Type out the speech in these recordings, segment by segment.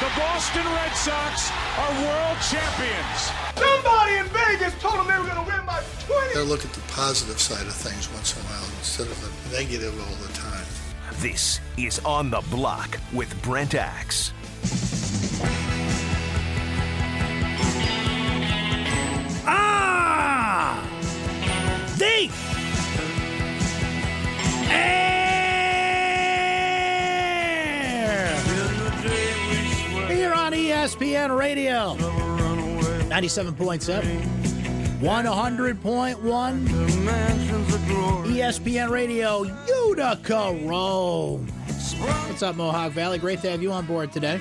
The Boston Red Sox are world champions. Somebody in Vegas told them they were going to win by 20. They look at the positive side of things once in a while instead of the negative all the time. This is On the Block with Brent Axe. Radio. 97.7. 100.1 ESPN Radio, Utica Rome. What's up, Mohawk Valley? Great to have you on board today.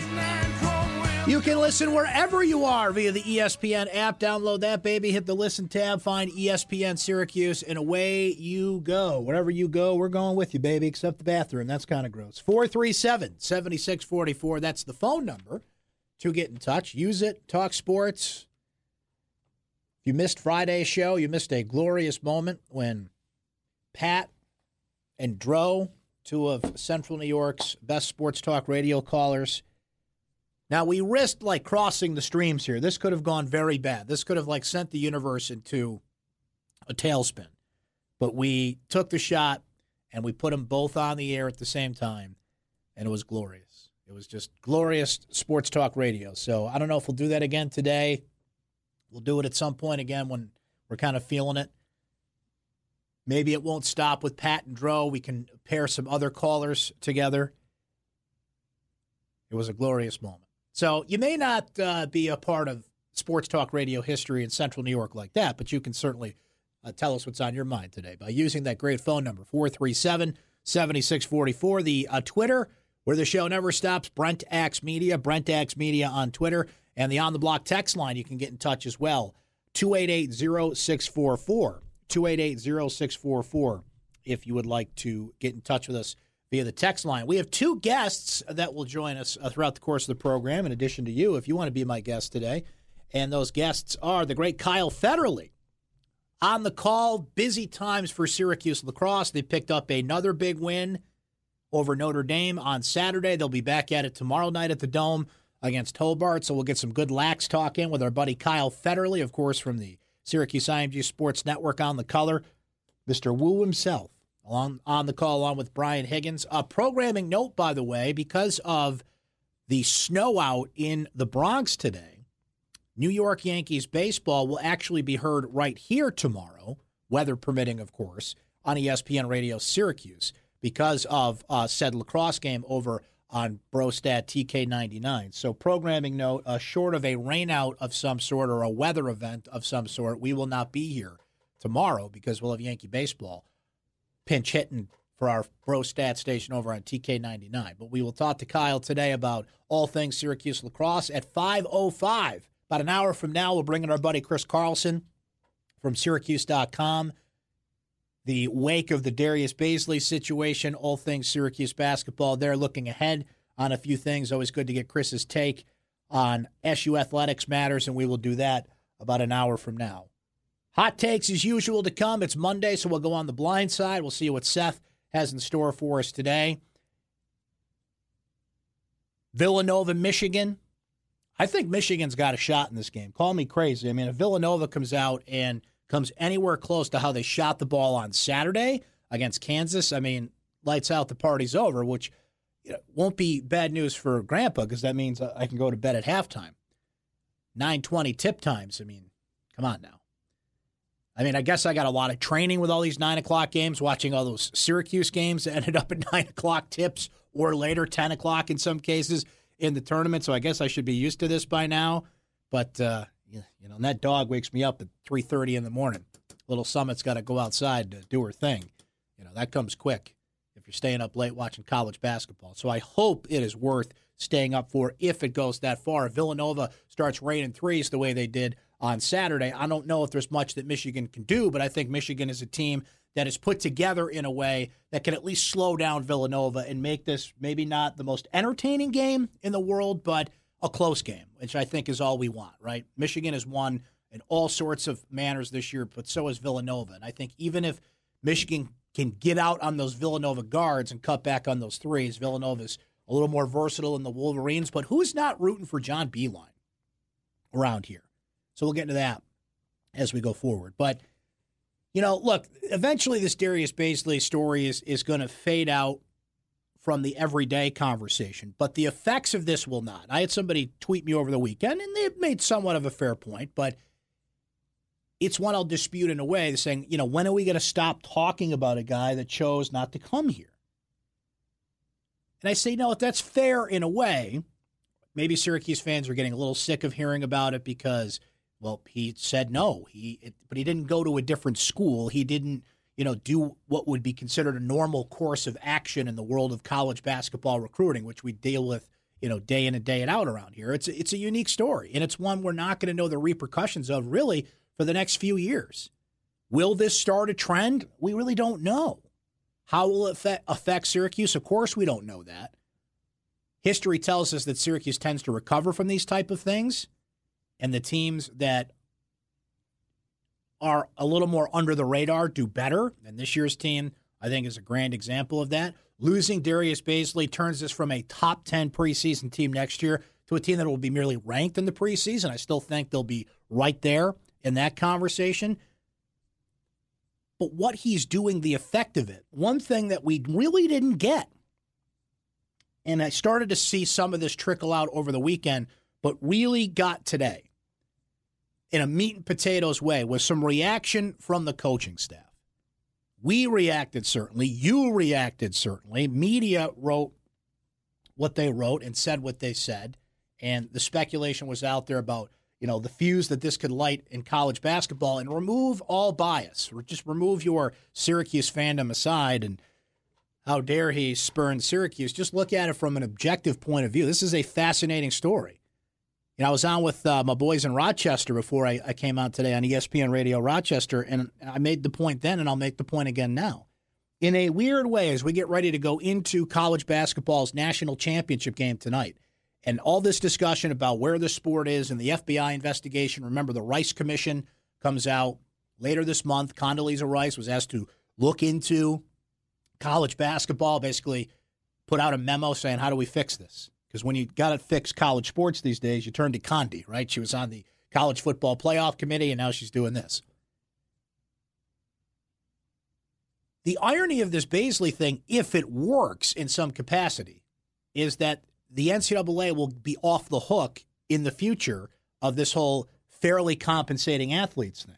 You can listen wherever you are via the ESPN app. Download that, baby. Hit the listen tab, find ESPN Syracuse, and away you go. Wherever you go, we're going with you, baby, except the bathroom. That's kind of gross. 437 7644. That's the phone number to get in touch. Use it. Talk sports If you missed Friday's show, you missed a glorious moment when Pat and Dro, two of Central New York's best sports talk radio callers. Now we risked like crossing the streams here. This could have gone very bad. This could have like sent the universe into a tailspin. But we took the shot and we put them both on the air at the same time, and it was glorious. It was just glorious sports talk radio. So I don't know if we'll do that again today. We'll do it at some point again when we're kind of feeling it. Maybe it won't stop with Pat and Dro. We can pair some other callers together. It was a glorious moment. So you may not uh, be a part of sports talk radio history in central New York like that, but you can certainly uh, tell us what's on your mind today by using that great phone number, 437 7644. The uh, Twitter, where the show never stops, Brent Axe Media, Brent Axe Media on Twitter. And the on the block text line, you can get in touch as well. 288 0644. 288 0644 if you would like to get in touch with us via the text line. We have two guests that will join us uh, throughout the course of the program, in addition to you, if you want to be my guest today. And those guests are the great Kyle Federle. On the call, busy times for Syracuse lacrosse. They picked up another big win over Notre Dame on Saturday. They'll be back at it tomorrow night at the Dome against Hobart. So we'll get some good lax talk in with our buddy Kyle Federle, of course, from the Syracuse IMG Sports Network on the color. Mr. Wu himself along on the call along with Brian Higgins. A programming note, by the way, because of the snow out in the Bronx today, New York Yankees baseball will actually be heard right here tomorrow, weather permitting, of course, on ESPN Radio Syracuse because of uh, said lacrosse game over on Brostat TK99. So, programming note uh, short of a rainout of some sort or a weather event of some sort, we will not be here tomorrow because we'll have Yankee baseball pinch hitting for our Brostat station over on TK99. But we will talk to Kyle today about all things Syracuse lacrosse at 5.05. About an hour from now, we'll bring in our buddy Chris Carlson from Syracuse.com the wake of the Darius Bazley situation, all things Syracuse basketball. They're looking ahead on a few things. Always good to get Chris's take on SU athletics matters, and we will do that about an hour from now. Hot takes as usual to come. It's Monday, so we'll go on the blind side. We'll see what Seth has in store for us today. Villanova, Michigan. I think Michigan's got a shot in this game. Call me crazy. I mean, if Villanova comes out and – comes anywhere close to how they shot the ball on Saturday against Kansas, I mean, lights out, the party's over, which you know, won't be bad news for Grandpa because that means I can go to bed at halftime. 920 tip times. I mean, come on now. I mean, I guess I got a lot of training with all these nine o'clock games, watching all those Syracuse games that ended up at nine o'clock tips or later, 10 o'clock in some cases in the tournament. So I guess I should be used to this by now. But uh, You know, and that dog wakes me up at 3:30 in the morning. Little Summit's got to go outside to do her thing. You know, that comes quick if you're staying up late watching college basketball. So I hope it is worth staying up for if it goes that far. If Villanova starts raining threes the way they did on Saturday, I don't know if there's much that Michigan can do, but I think Michigan is a team that is put together in a way that can at least slow down Villanova and make this maybe not the most entertaining game in the world, but a close game, which I think is all we want, right? Michigan has won in all sorts of manners this year, but so has Villanova. And I think even if Michigan can get out on those Villanova guards and cut back on those threes, Villanova's a little more versatile than the Wolverines. But who's not rooting for John Beilein around here? So we'll get into that as we go forward. But you know, look, eventually this Darius Bazley story is is going to fade out from the everyday conversation, but the effects of this will not. I had somebody tweet me over the weekend, and they made somewhat of a fair point, but it's one I'll dispute in a way, saying, you know, when are we going to stop talking about a guy that chose not to come here? And I say, no, that's fair in a way. Maybe Syracuse fans are getting a little sick of hearing about it because, well, he said no. He, it, but he didn't go to a different school. He didn't you know, do what would be considered a normal course of action in the world of college basketball recruiting, which we deal with, you know, day in and day out around here. It's it's a unique story, and it's one we're not going to know the repercussions of really for the next few years. Will this start a trend? We really don't know. How will it affect Syracuse? Of course, we don't know that. History tells us that Syracuse tends to recover from these type of things, and the teams that are a little more under the radar do better. And this year's team, I think, is a grand example of that. Losing Darius Bazley turns this from a top 10 preseason team next year to a team that will be merely ranked in the preseason. I still think they'll be right there in that conversation. But what he's doing, the effect of it, one thing that we really didn't get, and I started to see some of this trickle out over the weekend, but really got today in a meat and potatoes way was some reaction from the coaching staff. We reacted certainly. You reacted certainly. Media wrote what they wrote and said what they said. And the speculation was out there about, you know, the fuse that this could light in college basketball and remove all bias. Or just remove your Syracuse fandom aside and how dare he spurn Syracuse. Just look at it from an objective point of view. This is a fascinating story. You know, I was on with uh, my boys in Rochester before I, I came out today on ESPN Radio Rochester, and I made the point then, and I'll make the point again now. In a weird way, as we get ready to go into college basketball's national championship game tonight, and all this discussion about where the sport is and the FBI investigation. Remember, the Rice Commission comes out later this month. Condoleezza Rice was asked to look into college basketball, basically put out a memo saying, How do we fix this? Because when you got to fix college sports these days, you turn to Condi, right? She was on the college football playoff committee, and now she's doing this. The irony of this Bazley thing, if it works in some capacity, is that the NCAA will be off the hook in the future of this whole fairly compensating athletes thing,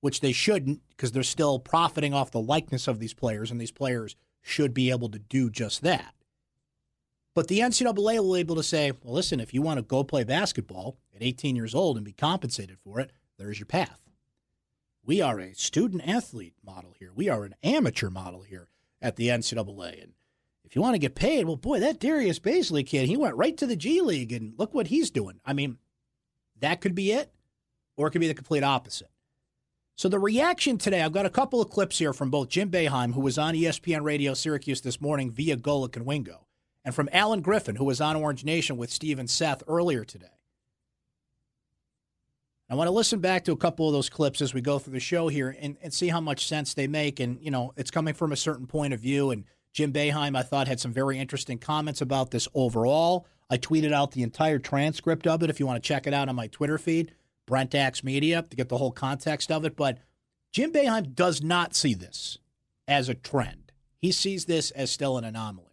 which they shouldn't because they're still profiting off the likeness of these players, and these players should be able to do just that. But the NCAA will be able to say, well, listen, if you want to go play basketball at 18 years old and be compensated for it, there's your path. We are a student athlete model here. We are an amateur model here at the NCAA. And if you want to get paid, well, boy, that Darius Bazley kid, he went right to the G League and look what he's doing. I mean, that could be it, or it could be the complete opposite. So the reaction today, I've got a couple of clips here from both Jim Boeheim, who was on ESPN Radio Syracuse this morning via Golic and Wingo, and from Alan Griffin, who was on Orange Nation with Steve and Seth earlier today. I want to listen back to a couple of those clips as we go through the show here and, and see how much sense they make. And, you know, it's coming from a certain point of view. And Jim Boeheim, I thought, had some very interesting comments about this overall. I tweeted out the entire transcript of it if you want to check it out on my Twitter feed, Brent Axe Media, to get the whole context of it. But Jim Boeheim does not see this as a trend. He sees this as still an anomaly.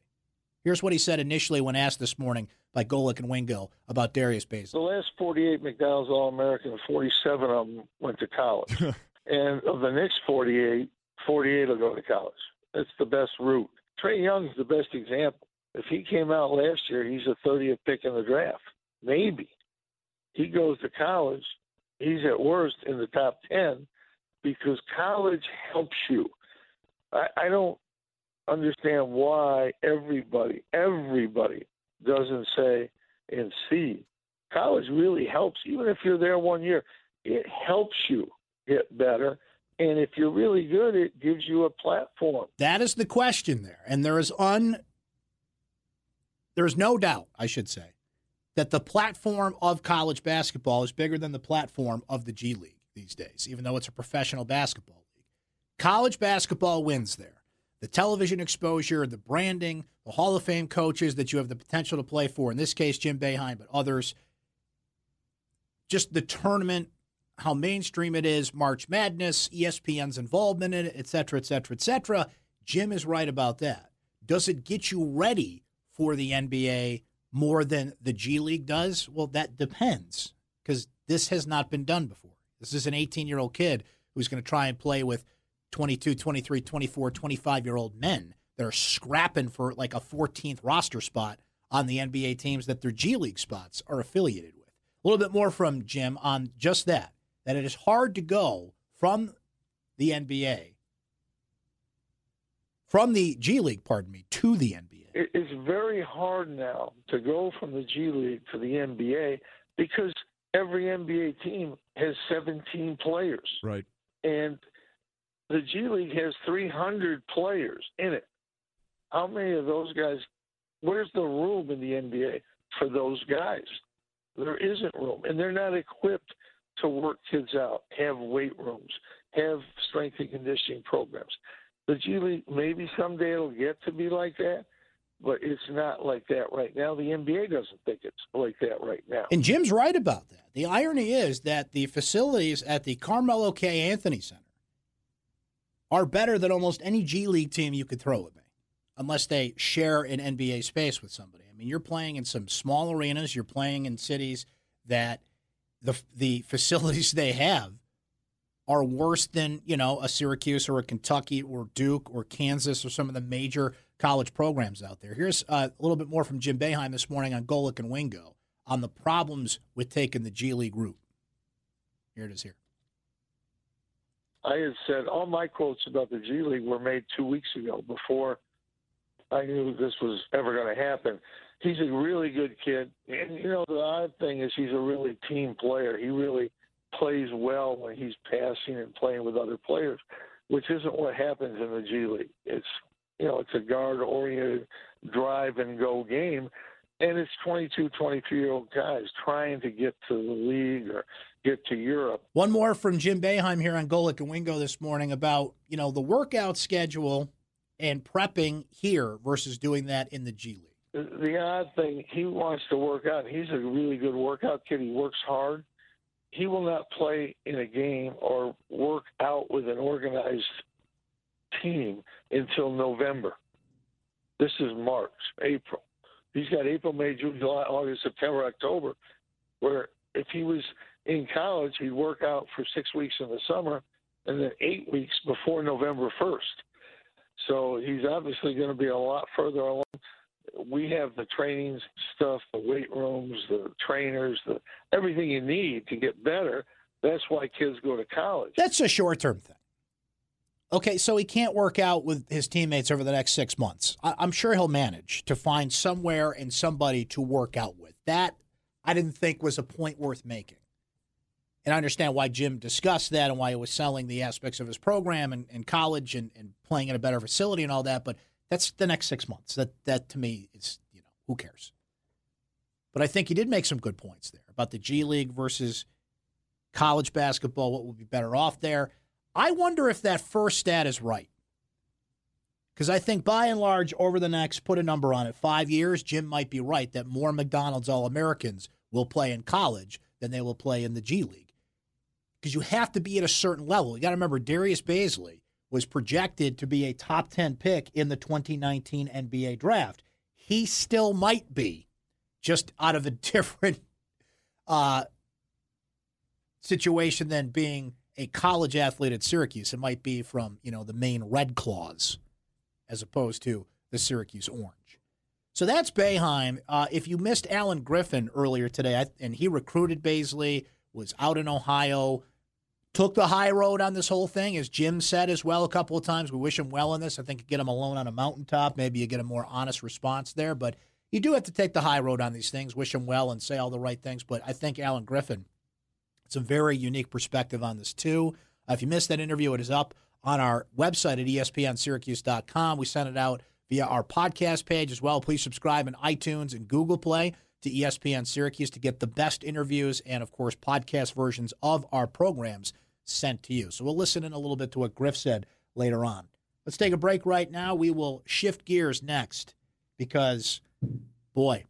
Here's what he said initially when asked this morning by Golic and Wingo about Darius Bazley. The last 48 McDonald's All American, 47 of them went to college. and of the next 48, 48 will go to college. That's the best route. Trae Young's the best example. If he came out last year, he's a 30th pick in the draft. Maybe. He goes to college. he's at worst in the top 10 because college helps you. I, I don't understand why everybody, everybody doesn't say and see. College really helps, even if you're there one year. It helps you get better. And if you're really good, it gives you a platform. That is the question there. And there is un there is no doubt, I should say, that the platform of college basketball is bigger than the platform of the G League these days, even though it's a professional basketball league. College basketball wins there. The television exposure, the branding, the Hall of Fame coaches that you have the potential to play for, in this case, Jim Boeheim, but others. Just the tournament, how mainstream it is, March Madness, ESPN's involvement in it, et cetera, et cetera, et cetera. Jim is right about that. Does it get you ready for the NBA more than the G League does? Well, that depends because this has not been done before. This is an 18 year old kid who's going to try and play with 22, 23, 24, 25 year old men that are scrapping for like a 14th roster spot on the NBA teams that their G League spots are affiliated with. A little bit more from Jim on just that, that it is hard to go from the NBA, from the G League, pardon me, to the NBA it's very hard now to go from the G League to the NBA because every NBA team has 17 players. Right. And the G League has 300 players in it. How many of those guys? Where's the room in the NBA for those guys? There isn't room, and they're not equipped to work kids out, have weight rooms, have strength and conditioning programs. The G League, maybe someday it'll get to be like that, but it's not like that right now. The NBA doesn't think it's like that right now. And Jim's right about that. The irony is that the facilities at the Carmelo K. Anthony Center are better than almost any G League team you could throw at me, unless they share an NBA space with somebody. I mean, you're playing in some small arenas, you're playing in cities that the the facilities they have are worse than, you know, a Syracuse or a Kentucky or Duke or Kansas or some of the major – college programs out there. Here's uh, a little bit more from Jim Boeheim this morning on Golic and Wingo on the problems with taking the G League route. Here it is here. I had said all my quotes about the G League were made two weeks ago before I knew this was ever going to happen. He's a really good kid. And, you know, the odd thing is he's a really team player. He really plays well when he's passing and playing with other players, which isn't what happens in the G League. It's you know, it's a guard oriented drive and go game. And it's 22, 23 year old guys trying to get to the league or get to Europe. One more from Jim Boeheim here on Golic and Wingo this morning about, you know, the workout schedule and prepping here versus doing that in the G League. The, the odd thing, he wants to work out. He's a really good workout kid. He works hard. He will not play in a game or work out with an organized team until November. This is March, April. He's got April, May, June, July, August, September, October, where if he was in college, he'd work out for six weeks in the summer and then eight weeks before November 1st. So he's obviously going to be a lot further along. We have the training stuff, the weight rooms, the trainers, the everything you need to get better. That's why kids go to college. That's a short term thing. Okay, so he can't work out with his teammates over the next six months. I- am sure he'll manage to find somewhere and somebody to work out with. That I didn't think was a point worth making. And I understand why Jim discussed that and why he was selling the aspects of his program and, and college and, and playing in a better facility and all that. But that's the next six months. That that to me is, you know, who cares? But I think he did make some good points there about the G League versus college basketball, what would be better off there. I wonder if that first stat is right. Because I think by and large, over the next, put a number on it, five years, Jim might be right that more McDonald's All Americans will play in college than they will play in the G League. Because you have to be at a certain level. You got to remember, Darius Bazley was projected to be a top 10 pick in the 2019 NBA draft. He still might be, just out of a different uh, situation than being a college athlete at Syracuse, it might be from, you know, the Maine Red Claws as opposed to the Syracuse Orange. So that's Boeheim. Uh, if you missed Alan Griffin earlier today, and he recruited Bazley, was out in Ohio, took the high road on this whole thing, as Jim said as well a couple of times. We wish him well in this. I think you get him alone on a mountaintop. Maybe you get a more honest response there, but you do have to take the high road on these things, wish him well, and say all the right things. But I think Alan Griffin, it's a very unique perspective on this, too. Uh, if you missed that interview, it is up on our website at espnsyracuse.com. We sent it out via our podcast page as well. Please subscribe in iTunes and Google Play to ESPN Syracuse to get the best interviews and, of course, podcast versions of our programs sent to you. So we'll listen in a little bit to what Griff said later on. Let's take a break right now. We will shift gears next because, boy,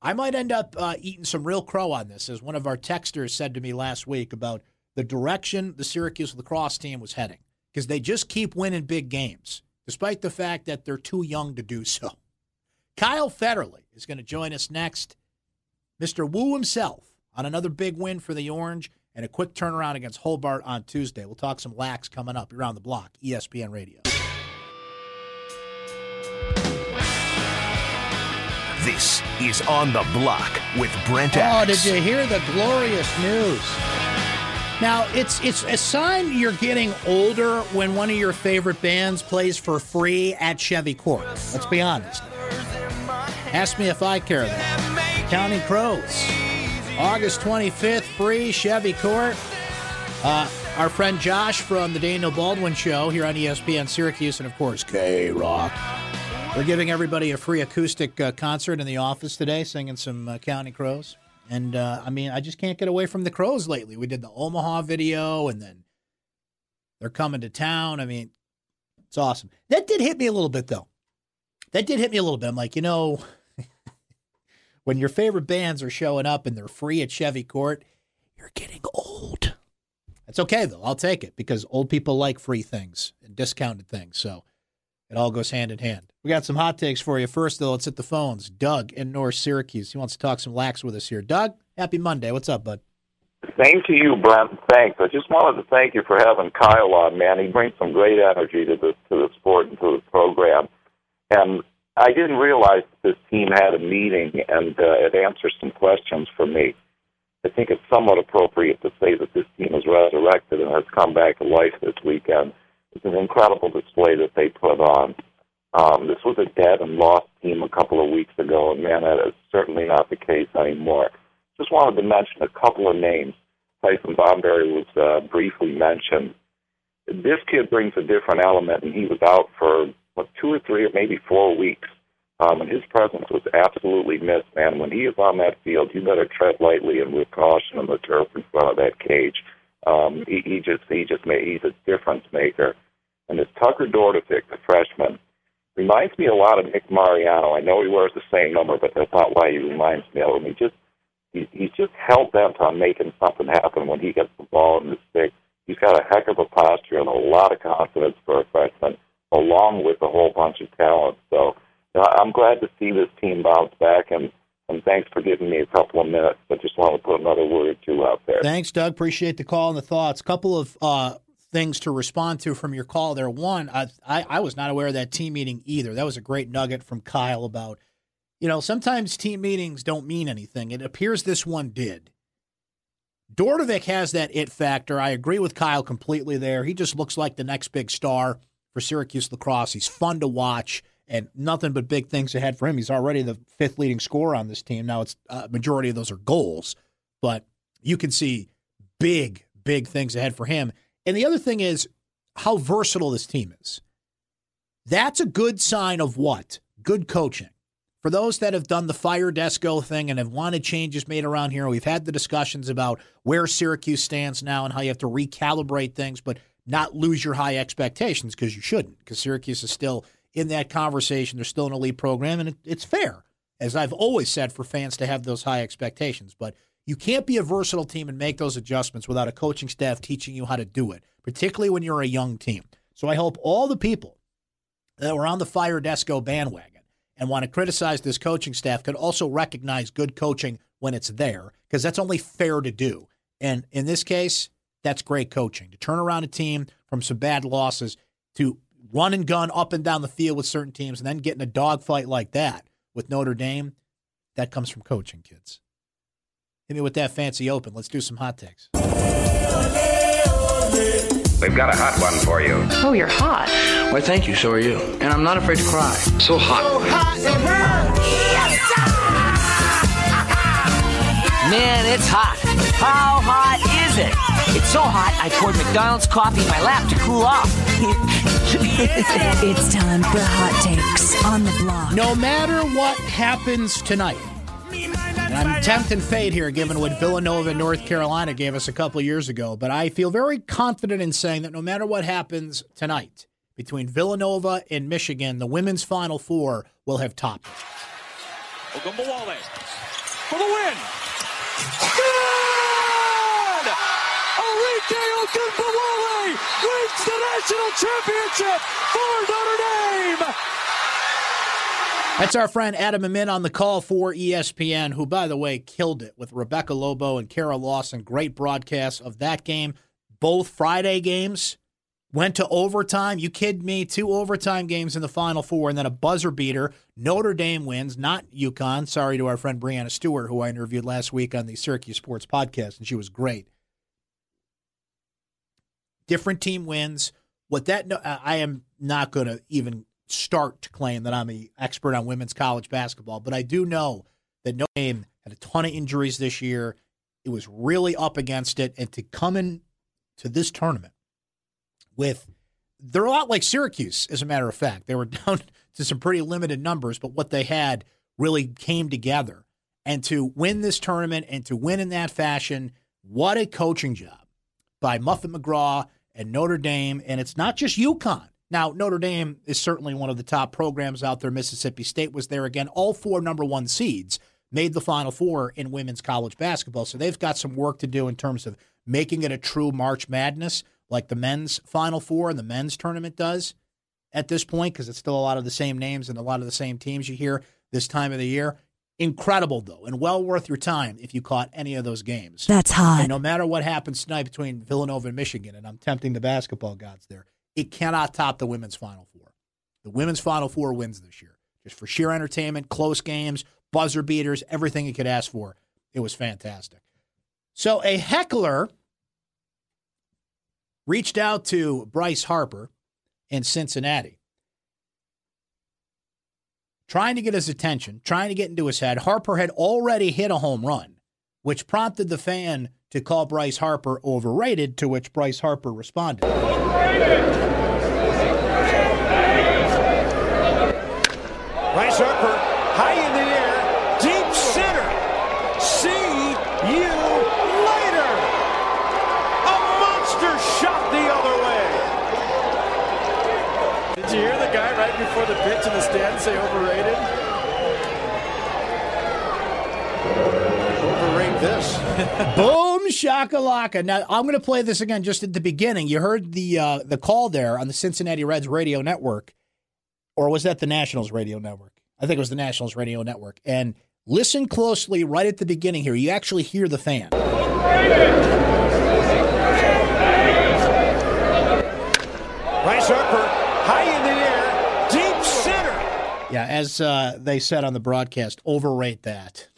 I might end up uh, eating some real crow on this, as one of our texters said to me last week about the direction the Syracuse lacrosse team was heading because they just keep winning big games, despite the fact that they're too young to do so. Kyle Federle is going to join us next. Mr. Wu himself on another big win for the Orange and a quick turnaround against Hobart on Tuesday. We'll talk some lax coming up around the block, ESPN Radio. This is On the Block with Brent Oh, did you hear the glorious news? Now, it's it's a sign you're getting older when one of your favorite bands plays for free at Chevy Court. Let's be honest. Ask me if I care. Counting Crows. August 25th, free Chevy Court. Uh, our friend Josh from the Daniel Baldwin Show here on ESPN Syracuse, and of course, K Rock. We're giving everybody a free acoustic uh, concert in the office today, singing some uh, Counting Crows. And uh, I mean, I just can't get away from the Crows lately. We did the Omaha video, and then they're coming to town. I mean, it's awesome. That did hit me a little bit, though. That did hit me a little bit. I'm like, you know, when your favorite bands are showing up and they're free at Chevy Court, you're getting old. That's okay, though. I'll take it because old people like free things and discounted things. So it all goes hand in hand. We got some hot takes for you. First, though, let's hit the phones. Doug in North Syracuse. He wants to talk some lax with us here. Doug, happy Monday. What's up, bud? Same to you, Brent. Thanks. I just wanted to thank you for having Kyle on, man. He brings some great energy to the to the sport and to the program. And I didn't realize this team had a meeting and uh, it answers some questions for me. I think it's somewhat appropriate to say that this team is resurrected and has come back to life this weekend. It's an incredible display that they put on. Um, this was a dead and lost team a couple of weeks ago, and man, that is certainly not the case anymore. Just wanted to mention a couple of names. Tyson Bomberry was uh, briefly mentioned. This kid brings a different element, and he was out for what, two or three or maybe four weeks. Um, and his presence was absolutely missed, man. When he is on that field, you better tread lightly and with caution on the turf in front of that cage. Um, he, he just he just made he's a difference maker. And this Tucker Dordevic, the freshman, reminds me a lot of Nick Mariano. I know he wears the same number, but that's not why he reminds me of him. He just he, he's just hell bent on making something happen when he gets the ball in the stick. He's got a heck of a posture and a lot of confidence for a freshman, along with a whole bunch of talent. So uh, I'm glad to see this team bounce back, and, and thanks for giving me a couple of minutes. I just want to put another word or two out there. Thanks, Doug. Appreciate the call and the thoughts. Couple of uh, things to respond to from your call there. One, I, I, I was not aware of that team meeting either. That was a great nugget from Kyle about, you know, sometimes team meetings don't mean anything. It appears this one did. Dordevic has that it factor. I agree with Kyle completely there. He just looks like the next big star for Syracuse lacrosse. He's fun to watch and nothing but big things ahead for him. He's already the fifth leading scorer on this team. Now, it's uh, majority of those are goals, but you can see big, big things ahead for him. And the other thing is how versatile this team is. That's a good sign of what? Good coaching. For those that have done the fire Desko thing and have wanted changes made around here, we've had the discussions about where Syracuse stands now and how you have to recalibrate things, but not lose your high expectations because you shouldn't, because Syracuse is still in that conversation. They're still an elite program, and it, it's fair, as I've always said, for fans to have those high expectations. But you can't be a versatile team and make those adjustments without a coaching staff teaching you how to do it, particularly when you're a young team. So I hope all the people that were on the Fire Desko bandwagon and want to criticize this coaching staff could also recognize good coaching when it's there, because that's only fair to do. And in this case, that's great coaching to turn around a team from some bad losses to run and gun up and down the field with certain teams and then get in a dogfight like that with Notre Dame. That comes from coaching, kids. Hit me with that fancy open. Let's do some hot takes. We've got a hot one for you. Oh, you're hot. Why, thank you. So are you. And I'm not afraid to cry. So hot. So hot it hurts. Man, it's hot. How hot is it? It's so hot, I poured McDonald's coffee in my lap to cool off. it's time for hot takes on the block. No matter what happens tonight, and I'm tempting fate here, given what Villanova, North Carolina gave us a couple years ago, but I feel very confident in saying that no matter what happens tonight between Villanova and Michigan, the women's Final Four will have topped it. Ogunbowale for the win. Ogunbowale wins the national championship for Notre Dame. That's our friend Adam Amin on the call for ESPN, who, by the way, killed it with Rebecca Lobo and Kara Lawson. Great broadcast of that game. Both Friday games went to overtime. You kid me? Two overtime games in the Final Four, and then a buzzer beater. Notre Dame wins, not UConn. Sorry to our friend Breanna Stewart, who I interviewed last week on the Syracuse Sports Podcast, and she was great. Different team wins. What that I am not going to even start to claim that I'm an expert on women's college basketball, but I do know that Notre Dame had a ton of injuries this year. It was really up against it, and to come in to this tournament with they're a lot like Syracuse, as a matter of fact. They were down to some pretty limited numbers, but what they had really came together. And to win this tournament and to win in that fashion, what a coaching job by Muffet McGraw and Notre Dame. And it's not just UConn. Now, Notre Dame is certainly one of the top programs out there. Mississippi State was there again. All four number one seeds made the Final Four in women's college basketball. So they've got some work to do in terms of making it a true March Madness like the men's Final Four and the men's tournament does at this point, because it's still a lot of the same names and a lot of the same teams you hear this time of the year. Incredible, though, and well worth your time if you caught any of those games. That's hot. And no matter what happens tonight between Villanova and Michigan, and I'm tempting the basketball gods there, it cannot top the women's Final Four. The women's Final Four wins this year. Just for sheer entertainment, close games, buzzer beaters, everything you could ask for. It was fantastic. So a heckler reached out to Bryce Harper in Cincinnati, trying to get his attention, trying to get into his head. Harper had already hit a home run, which prompted the fan to call Bryce Harper overrated, to which Bryce Harper responded. Bryce Harper, high in the air, deep center. See you later. A monster shot the other way. Did you hear the guy right before the pitch in the stand say overrated? Overrate this. Boom shakalaka. Now I'm going to play this again just at the beginning. You heard the uh, the call there on the Cincinnati Reds radio network, or was that the Nationals radio network? I think it was the Nationals radio network. And listen closely right at the beginning here. You actually hear the fan. Bryce Harper, high in the air, deep center. Yeah, as uh, they said on the broadcast, overrate that.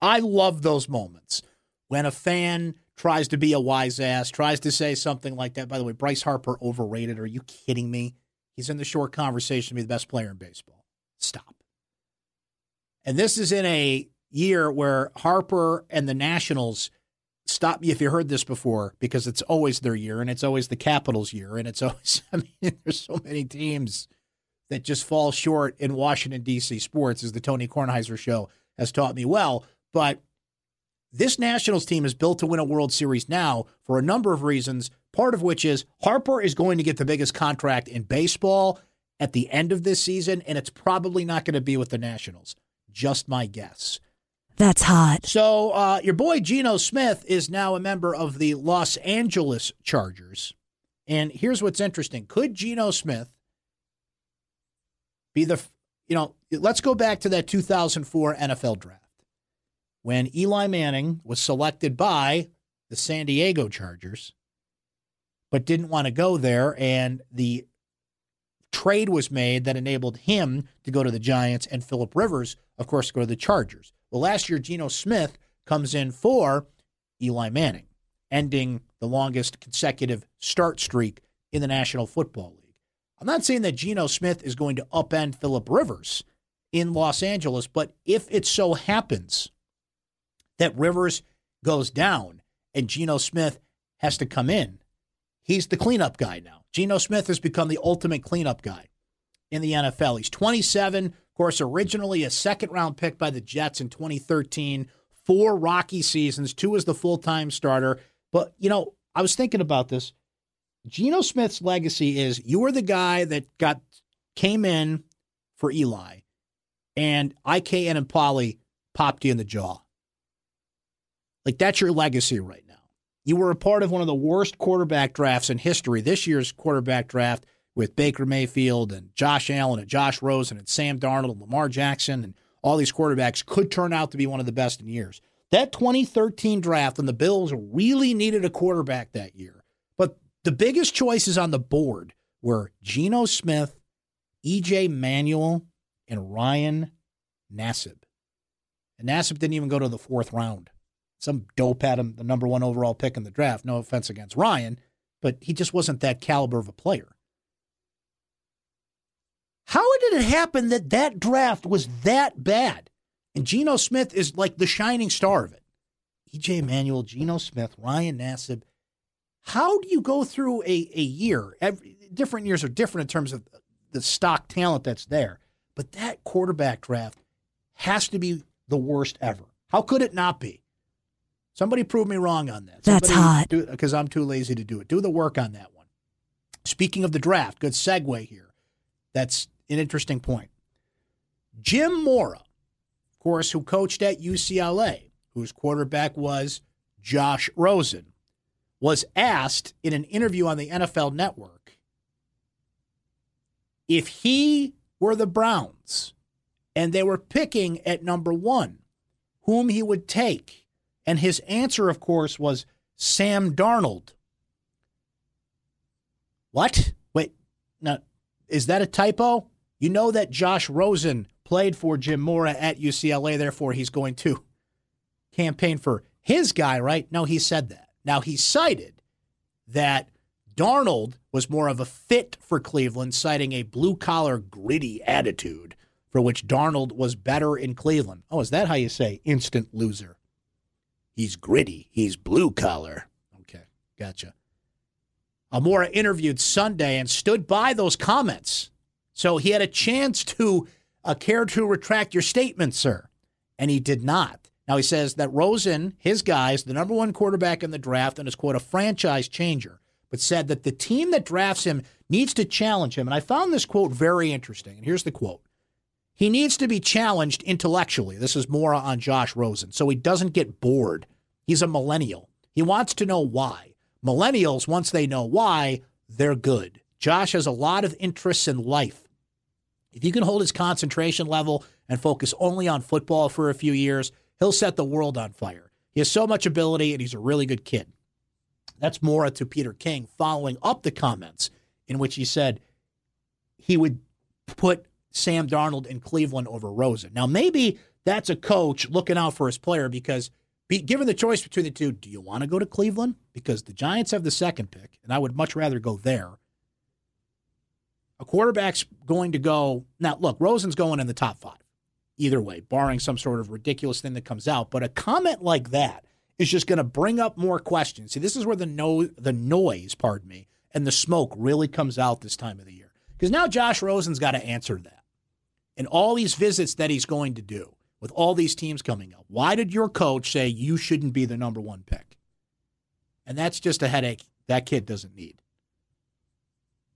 I love those moments when a fan tries to be a wise ass, tries to say something like that. By the way, Bryce Harper overrated. Are you kidding me? He's in the short conversation to be the best player in baseball. Stop. And this is in a year where Harper and the Nationals stop me if you heard this before because it's always their year and it's always the Capitals' year and it's always I mean there's so many teams that just falls short in Washington D.C. sports as the Tony Kornheiser show has taught me well, but this Nationals team is built to win a World Series now for a number of reasons, part of which is Harper is going to get the biggest contract in baseball at the end of this season, and it's probably not going to be with the Nationals. Just my guess. That's hot. So, uh, your boy Geno Smith is now a member of the Los Angeles Chargers. And here's what's interesting could Geno Smith be the, you know, let's go back to that 2004 NFL draft when Eli Manning was selected by the San Diego Chargers, but didn't want to go there. And the trade was made that enabled him to go to the Giants and Philip Rivers, of course, go to the Chargers. Well, last year, Geno Smith comes in for Eli Manning, ending the longest consecutive start streak in the National Football League. I'm not saying that Geno Smith is going to upend Philip Rivers in Los Angeles, but if it so happens that Rivers goes down and Geno Smith has to come in, he's the cleanup guy now. Geno Smith has become the ultimate cleanup guy in the NFL. He's 27, of course, originally a second round pick by the Jets in 2013, four rocky seasons, two as the full time starter. But, you know, I was thinking about this. Geno Smith's legacy is you were the guy that got came in for Eli, and IKN and Enemkpali popped you in the jaw. Like that's your legacy right now. You were a part of one of the worst quarterback drafts in history. This year's quarterback draft with Baker Mayfield and Josh Allen and Josh Rosen and Sam Darnold and Lamar Jackson and all these quarterbacks could turn out to be one of the best in years. That 2013 draft when the Bills really needed a quarterback that year. The biggest choices on the board were Geno Smith, EJ Manuel, and Ryan Nassib. And Nassib didn't even go to the fourth round. Some dope had him the number one overall pick in the draft. No offense against Ryan, but he just wasn't that caliber of a player. How did it happen that that draft was that bad? And Geno Smith is like the shining star of it. EJ Manuel, Geno Smith, Ryan Nassib. How do you go through a, a year? Every, different years are different in terms of the stock talent that's there. But that quarterback draft has to be the worst ever. How could it not be? Somebody prove me wrong on that. That's hot. Because I'm too lazy to do it. Do the work on that one. Speaking of the draft, good segue here. That's an interesting point. Jim Mora, of course, who coached at UCLA, whose quarterback was Josh Rosen, was asked in an interview on the NFL network if he were the Browns and they were picking at number one, whom he would take. And his answer, of course, was Sam Darnold. What? Wait, now, is that a typo? You know that Josh Rosen played for Jim Mora at UCLA, therefore he's going to campaign for his guy, right? No, he said that. Now, he cited that Darnold was more of a fit for Cleveland, citing a blue collar, gritty attitude for which Darnold was better in Cleveland. Oh, is that how you say instant loser? He's gritty. He's blue collar. Okay, gotcha. Amora interviewed Sunday and stood by those comments. So he had a chance to uh, care to retract your statement, sir, and he did not. Now he says that Rosen, his guy, is the number one quarterback in the draft and is, quote, a franchise changer, but said that the team that drafts him needs to challenge him. And I found this quote very interesting. And here's the quote He needs to be challenged intellectually. This is more on Josh Rosen, so he doesn't get bored. He's a millennial. He wants to know why. Millennials, once they know why, they're good. Josh has a lot of interests in life. If you can hold his concentration level and focus only on football for a few years, he'll set the world on fire. He has so much ability and he's a really good kid. That's Mora to Peter King following up the comments in which he said he would put Sam Darnold in Cleveland over Rosen. Now, maybe that's a coach looking out for his player because be, given the choice between the two, do you want to go to Cleveland? Because the Giants have the second pick, and I would much rather go there a quarterback's going to go now. Look, Rosen's going in the top five, either way, barring some sort of ridiculous thing that comes out. But a comment like that is just going to bring up more questions. See, this is where the no the noise, pardon me, and the smoke really comes out this time of the year because now Josh Rosen's got to answer that, and all these visits that he's going to do with all these teams coming up. Why did your coach say you shouldn't be the number one pick? And that's just a headache that kid doesn't need.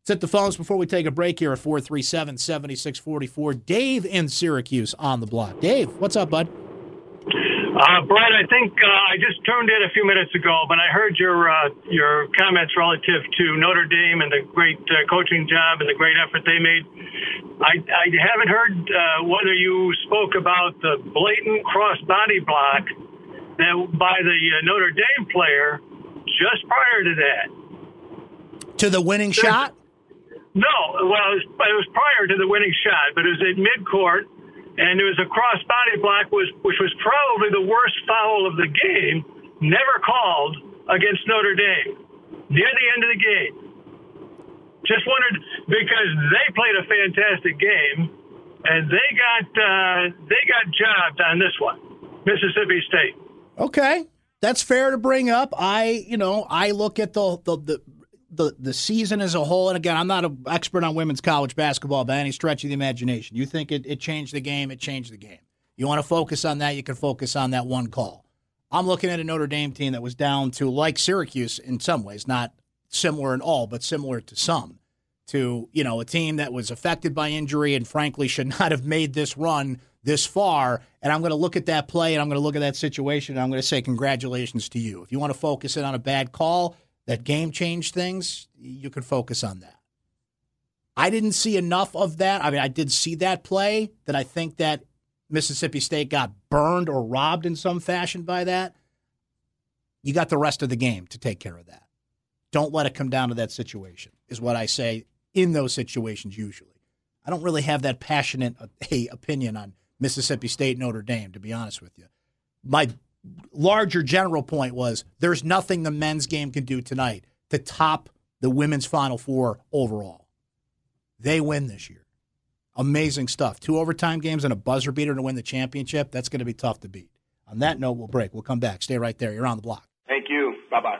Set the phones before we take a break here at 437 7644. Dave in Syracuse on the block. Dave, what's up, bud? Uh, Brett, I think uh, I just turned in a few minutes ago, but I heard your uh, your comments relative to Notre Dame and the great uh, coaching job and the great effort they made. I, I haven't heard uh, whether you spoke about the blatant cross body block that by the uh, Notre Dame player just prior to that. To the winning shot? No, well, it was, it was prior to the winning shot, but it was at midcourt, and it was a cross body block, was, which was probably the worst foul of the game, never called against Notre Dame near the end of the game. Just wondered because they played a fantastic game, and they got uh, they got jobbed on this one, Mississippi State. Okay, that's fair to bring up. I, you know, I look at the the the, the, the season as a whole, and again, I'm not an expert on women's college basketball by any stretch of the imagination. You think it, it changed the game? It changed the game. You want to focus on that? You can focus on that one call. I'm looking at a Notre Dame team that was down to like Syracuse in some ways, not similar in all, but similar to some. To you know, a team that was affected by injury and frankly should not have made this run this far. And I'm going to look at that play and I'm going to look at that situation and I'm going to say congratulations to you. If you want to focus in on a bad call that game changed things, you can focus on that. I didn't see enough of that. I mean, I did see that play that I think that Mississippi State got burned or robbed in some fashion by that. You got the rest of the game to take care of that. Don't let it come down to that situation, is what I say in those situations usually. I don't really have that passionate a opinion on Mississippi State Notre Dame, to be honest with you. My larger general point was there's nothing the men's game can do tonight to top the women's Final Four overall. They win this year. Amazing stuff. Two overtime games and a buzzer beater to win the championship. That's going to be tough to beat. On that note, we'll break. We'll come back. Stay right there. You're on the block. Thank you. Bye bye.